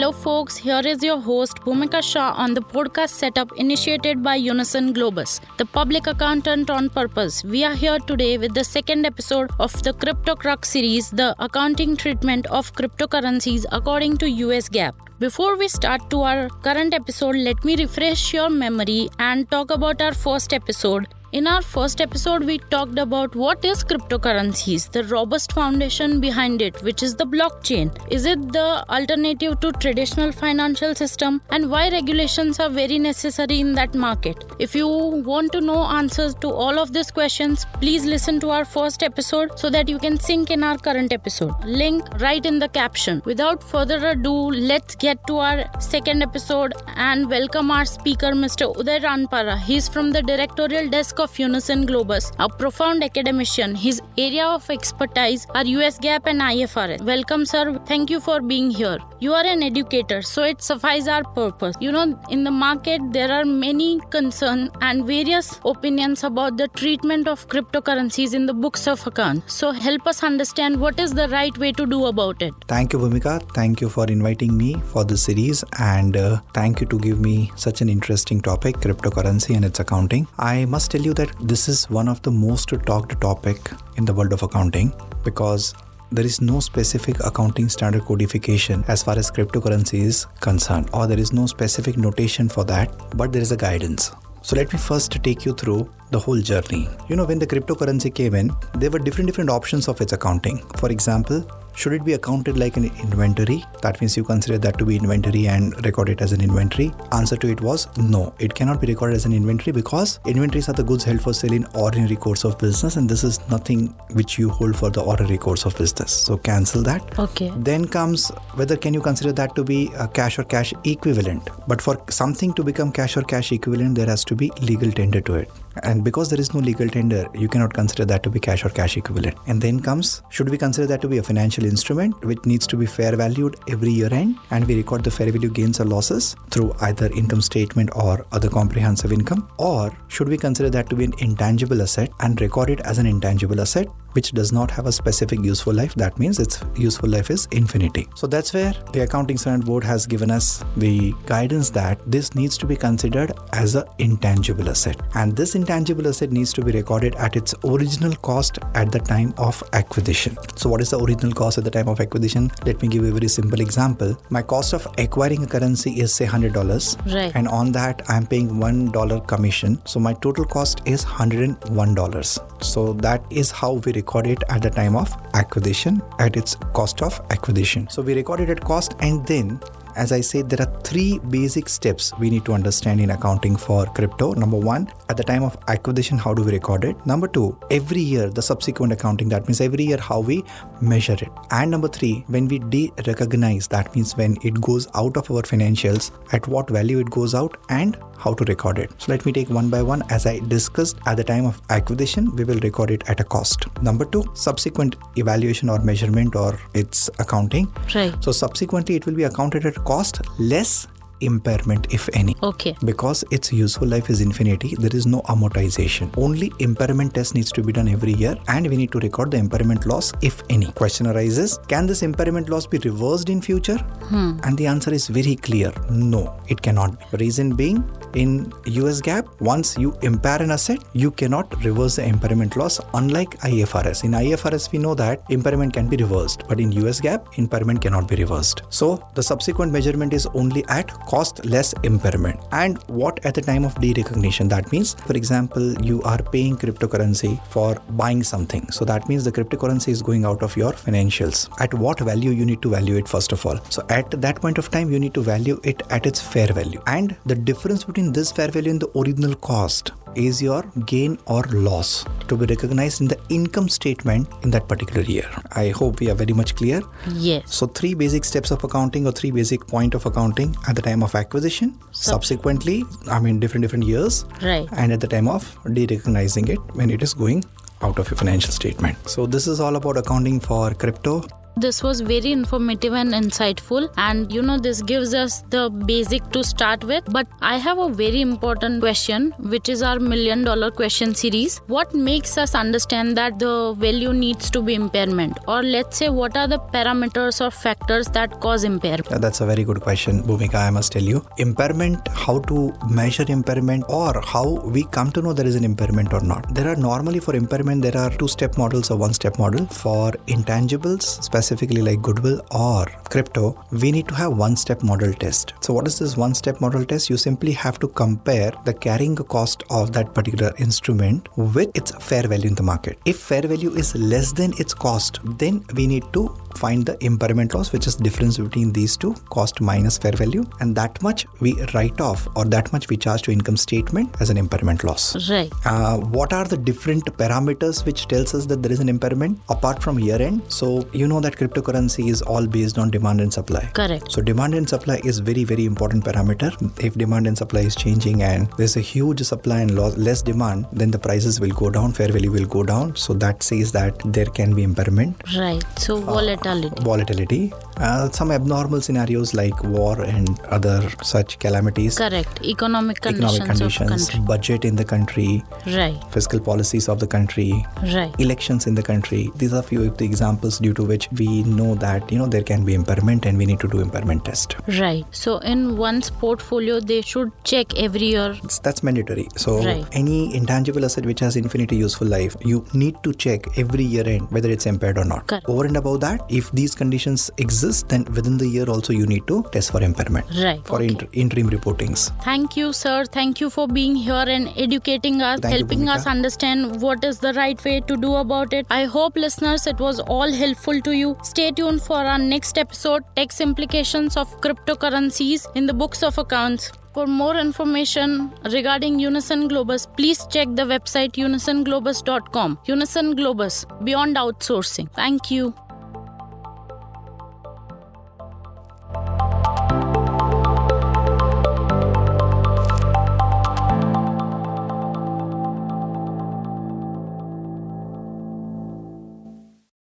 Hello, folks. Here is your host, Bhumika Shah, on the podcast setup initiated by Unison Globus, the public accountant on purpose. We are here today with the second episode of the Crypto Crux series, the accounting treatment of cryptocurrencies according to US GAAP. Before we start to our current episode, let me refresh your memory and talk about our first episode in our first episode, we talked about what is cryptocurrencies, the robust foundation behind it, which is the blockchain. Is it the alternative to traditional financial system and why regulations are very necessary in that market? If you want to know answers to all of these questions, please listen to our first episode so that you can sync in our current episode. Link right in the caption. Without further ado, let's get to our second episode and welcome our speaker, Mr. Uday Ranpara. He's from the directorial desk of Unison Globus, a profound academician. His area of expertise are US GAAP and IFRS. Welcome, sir. Thank you for being here. You are an educator, so it suffices our purpose. You know, in the market, there are many concerns and various opinions about the treatment of cryptocurrencies in the books of accounts. So, help us understand what is the right way to do about it. Thank you, Bhumika. Thank you for inviting me for this series, and uh, thank you to give me such an interesting topic, cryptocurrency and its accounting. I must tell you that this is one of the most talked topic in the world of accounting because there is no specific accounting standard codification as far as cryptocurrency is concerned or there is no specific notation for that but there is a guidance. So let me first take you through the whole journey. You know when the cryptocurrency came in there were different different options of its accounting. For example should it be accounted like an inventory? That means you consider that to be inventory and record it as an inventory. Answer to it was no. It cannot be recorded as an inventory because inventories are the goods held for sale in ordinary course of business and this is nothing which you hold for the ordinary course of business. So cancel that. Okay. Then comes whether can you consider that to be a cash or cash equivalent. But for something to become cash or cash equivalent, there has to be legal tender to it. And because there is no legal tender, you cannot consider that to be cash or cash equivalent. And then comes should we consider that to be a financial instrument which needs to be fair valued every year end and we record the fair value gains or losses through either income statement or other comprehensive income? Or should we consider that to be an intangible asset and record it as an intangible asset which does not have a specific useful life? That means its useful life is infinity. So that's where the Accounting Standard Board has given us the guidance that this needs to be considered as an intangible asset. And this intangible asset needs to be recorded at its original cost at the time of acquisition. So, what is the original cost at the time of acquisition? Let me give you a very simple example. My cost of acquiring a currency is say $100. Right. And on that, I'm paying $1 commission. So, my total cost is $101. So, that is how we record it at the time of acquisition at its cost of acquisition. So, we record it at cost and then as I said, there are three basic steps we need to understand in accounting for crypto. Number one, at the time of acquisition, how do we record it? Number two, every year, the subsequent accounting, that means every year how we measure it. And number three, when we de recognize, that means when it goes out of our financials, at what value it goes out, and how to record it. So let me take one by one. As I discussed at the time of acquisition, we will record it at a cost. Number two, subsequent evaluation or measurement or its accounting. Right. So subsequently, it will be accounted at cost less impairment if any. Okay. because its useful life is infinity there is no amortization. Only impairment test needs to be done every year and we need to record the impairment loss if any. Question arises can this impairment loss be reversed in future? Hmm. And the answer is very clear no it cannot be. reason being in US GAAP once you impair an asset you cannot reverse the impairment loss unlike ifrs in ifrs we know that impairment can be reversed but in US GAAP impairment cannot be reversed. So the subsequent measurement is only at cost less impairment. And what at the time of derecognition that means? For example you are paying cryptocurrency for buying something. So that means the cryptocurrency is going out of your financials. At what value you need to value it first of all? So at that point of time you need to value it at its fair value. And the difference between this fair value and the original cost is your gain or loss to be recognized in the income statement in that particular year i hope we are very much clear Yes. so three basic steps of accounting or three basic point of accounting at the time of acquisition, subsequently, I mean different different years, Right. and at the time of de-recognizing it when it is going out of your financial statement. So this is all about accounting for crypto. This was very informative and insightful, and you know, this gives us the basic to start with. But I have a very important question, which is our million dollar question series. What makes us understand that the value needs to be impairment? Or let's say, what are the parameters or factors that cause impairment? That's a very good question, Bhumika. I must tell you. Impairment, how to measure impairment, or how we come to know there is an impairment or not. There are normally for impairment, there are two step models or one step model. For intangibles, like goodwill or crypto, we need to have one step model test. So, what is this one step model test? You simply have to compare the carrying cost of that particular instrument with its fair value in the market. If fair value is less than its cost, then we need to find the impairment loss, which is difference between these two cost minus fair value, and that much we write off or that much we charge to income statement as an impairment loss. Right. Uh, what are the different parameters which tells us that there is an impairment apart from year end? So you know that cryptocurrency is all based on demand and supply. Correct. So demand and supply is very very important parameter. If demand and supply is changing and there's a huge supply and less demand, then the prices will go down, fair value will go down. So that says that there can be impairment, Right. So, uh, volatility. volatility, uh, some abnormal scenarios like war and other such calamities, Correct. Economic conditions, economic conditions, budget in the country, Right. fiscal policies of the country, Right. elections in the country. These are few of the examples due to which we know that you know there can be impairment and we need to do impairment test. Right. So, in one's portfolio, they should check every year. It's- That's mandatory. So Right. any intangible asset which has infinity useful life, you need to check every year end whether it's impaired or not. Correct. Over and above that, if these conditions exist, then within the year also you need to test for impairment. Right. For Okay. inter- interim reportings. Thank you, sir. Thank you for being here and educating us, Thank you, helping us understand what is the right way to do about it. I hope, listeners, it was all helpful to you. Stay tuned for our next episode Tax Implications of Cryptocurrencies in the Books of Accounts. For more information regarding Unison Globus, please check the website unisonglobus.com. Unison Globus, beyond outsourcing. Thank you.